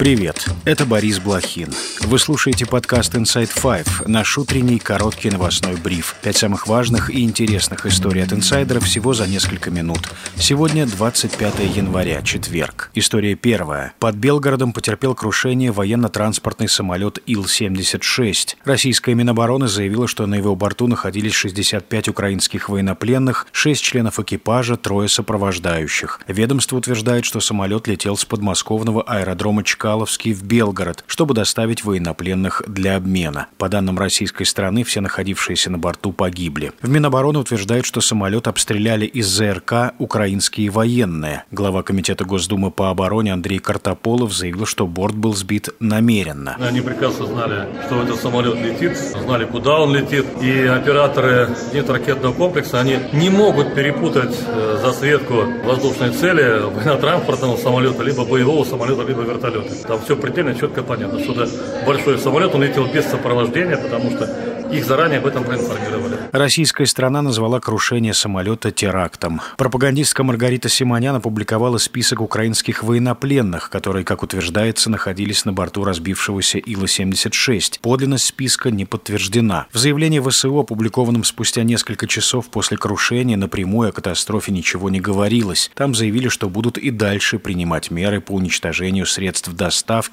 Привет, это Борис Блохин. Вы слушаете подкаст Inside Five, наш утренний короткий новостной бриф. Пять самых важных и интересных историй от инсайдеров всего за несколько минут. Сегодня 25 января, четверг. История первая. Под Белгородом потерпел крушение военно-транспортный самолет Ил-76. Российская Минобороны заявила, что на его борту находились 65 украинских военнопленных, 6 членов экипажа, трое сопровождающих. Ведомство утверждает, что самолет летел с подмосковного аэродрома Чкалова Чкаловский в Белгород, чтобы доставить военнопленных для обмена. По данным российской стороны, все находившиеся на борту погибли. В Минобороны утверждают, что самолет обстреляли из ЗРК украинские военные. Глава Комитета Госдумы по обороне Андрей Картополов заявил, что борт был сбит намеренно. Они прекрасно знали, что этот самолет летит, знали, куда он летит. И операторы зенитно-ракетного комплекса, они не могут перепутать э, засветку воздушной цели военно-транспортного самолета, либо боевого самолета, либо вертолета. Там все предельно четко понятно, что это большой самолет, он летел без сопровождения, потому что их заранее об этом проинформировали. Российская страна назвала крушение самолета терактом. Пропагандистка Маргарита Симонян опубликовала список украинских военнопленных, которые, как утверждается, находились на борту разбившегося Ила-76. Подлинность списка не подтверждена. В заявлении ВСУ, опубликованном спустя несколько часов после крушения, напрямую о катастрофе ничего не говорилось. Там заявили, что будут и дальше принимать меры по уничтожению средств доставки,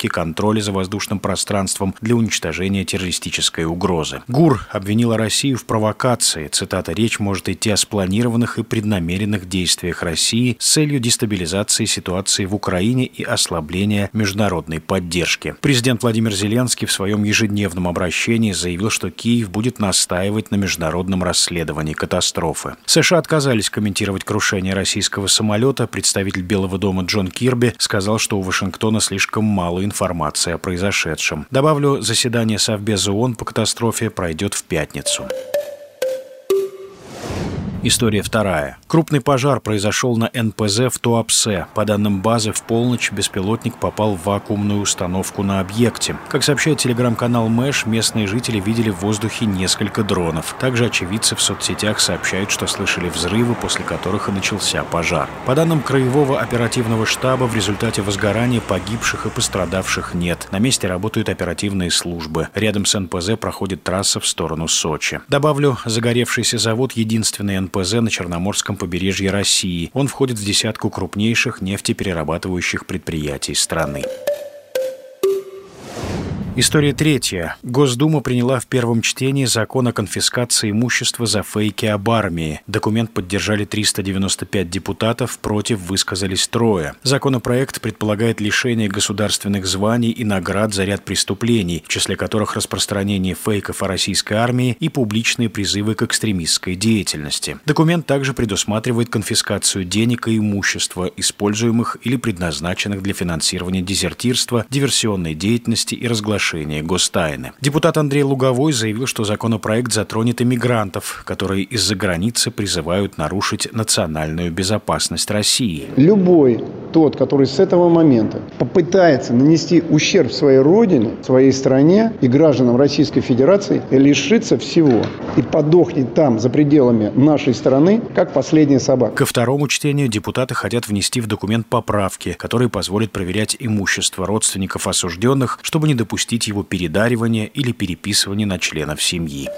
контроля за воздушным пространством для уничтожения террористической угрозы. ГУР обвинила Россию в провокации. Цитата, речь может идти о спланированных и преднамеренных действиях России с целью дестабилизации ситуации в Украине и ослабления международной поддержки. Президент Владимир Зеленский в своем ежедневном обращении заявил, что Киев будет настаивать на международном расследовании катастрофы. США отказались комментировать крушение российского самолета. Представитель Белого дома Джон Кирби сказал, что у Вашингтона слишком мало информации о произошедшем. Добавлю, заседание Совбеза ООН по катастрофе пройдет в пятницу. История вторая. Крупный пожар произошел на НПЗ в Туапсе. По данным базы, в полночь беспилотник попал в вакуумную установку на объекте. Как сообщает телеграм-канал Мэш, местные жители видели в воздухе несколько дронов. Также очевидцы в соцсетях сообщают, что слышали взрывы, после которых и начался пожар. По данным Краевого оперативного штаба, в результате возгорания погибших и пострадавших нет. На месте работают оперативные службы. Рядом с НПЗ проходит трасса в сторону Сочи. Добавлю, загоревшийся завод – единственный НПЗ на Черноморском побережье России. Он входит в десятку крупнейших нефтеперерабатывающих предприятий страны. История третья. Госдума приняла в первом чтении закон о конфискации имущества за фейки об армии. Документ поддержали 395 депутатов, против высказались трое. Законопроект предполагает лишение государственных званий и наград за ряд преступлений, в числе которых распространение фейков о российской армии и публичные призывы к экстремистской деятельности. Документ также предусматривает конфискацию денег и имущества, используемых или предназначенных для финансирования дезертирства, диверсионной деятельности и разглашения разглашения гостайны. Депутат Андрей Луговой заявил, что законопроект затронет иммигрантов, которые из-за границы призывают нарушить национальную безопасность России. Любой тот, который с этого момента попытается нанести ущерб своей родине, своей стране и гражданам Российской Федерации, лишится всего и подохнет там, за пределами нашей страны, как последняя собака. Ко второму чтению депутаты хотят внести в документ поправки, которые позволят проверять имущество родственников осужденных, чтобы не допустить его передаривания или переписывания на членов семьи.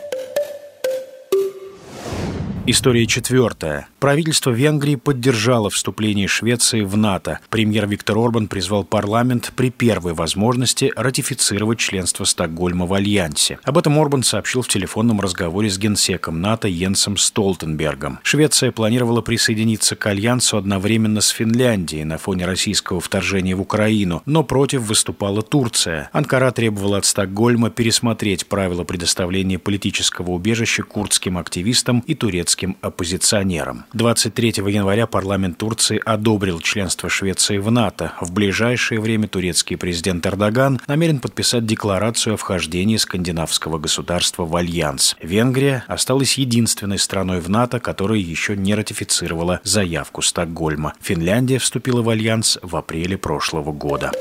История четвертая. Правительство Венгрии поддержало вступление Швеции в НАТО. Премьер Виктор Орбан призвал парламент при первой возможности ратифицировать членство Стокгольма в Альянсе. Об этом Орбан сообщил в телефонном разговоре с генсеком НАТО Йенсом Столтенбергом. Швеция планировала присоединиться к Альянсу одновременно с Финляндией на фоне российского вторжения в Украину, но против выступала Турция. Анкара требовала от Стокгольма пересмотреть правила предоставления политического убежища курдским активистам и турецким турецким оппозиционерам. 23 января парламент Турции одобрил членство Швеции в НАТО. В ближайшее время турецкий президент Эрдоган намерен подписать декларацию о вхождении скандинавского государства в Альянс. Венгрия осталась единственной страной в НАТО, которая еще не ратифицировала заявку Стокгольма. Финляндия вступила в Альянс в апреле прошлого года.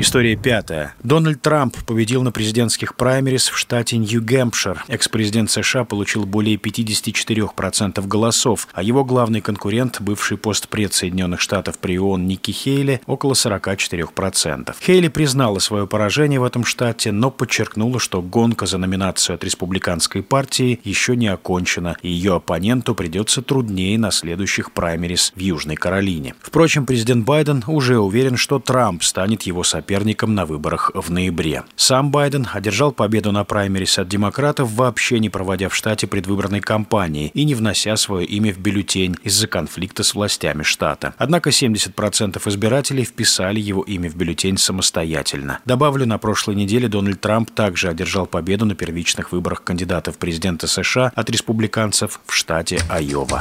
История пятая. Дональд Трамп победил на президентских праймериз в штате Нью-Гэмпшир. Экс-президент США получил более 54% голосов, а его главный конкурент, бывший постпред Соединенных Штатов при ООН Ники Хейли, около 44%. Хейли признала свое поражение в этом штате, но подчеркнула, что гонка за номинацию от республиканской партии еще не окончена, и ее оппоненту придется труднее на следующих праймериз в Южной Каролине. Впрочем, президент Байден уже уверен, что Трамп станет его соперником соперником на выборах в ноябре. Сам Байден одержал победу на праймерис от демократов, вообще не проводя в штате предвыборной кампании и не внося свое имя в бюллетень из-за конфликта с властями штата. Однако 70% избирателей вписали его имя в бюллетень самостоятельно. Добавлю, на прошлой неделе Дональд Трамп также одержал победу на первичных выборах кандидатов президента США от республиканцев в штате Айова.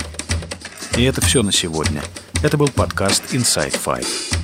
И это все на сегодня. Это был подкаст Inside Five.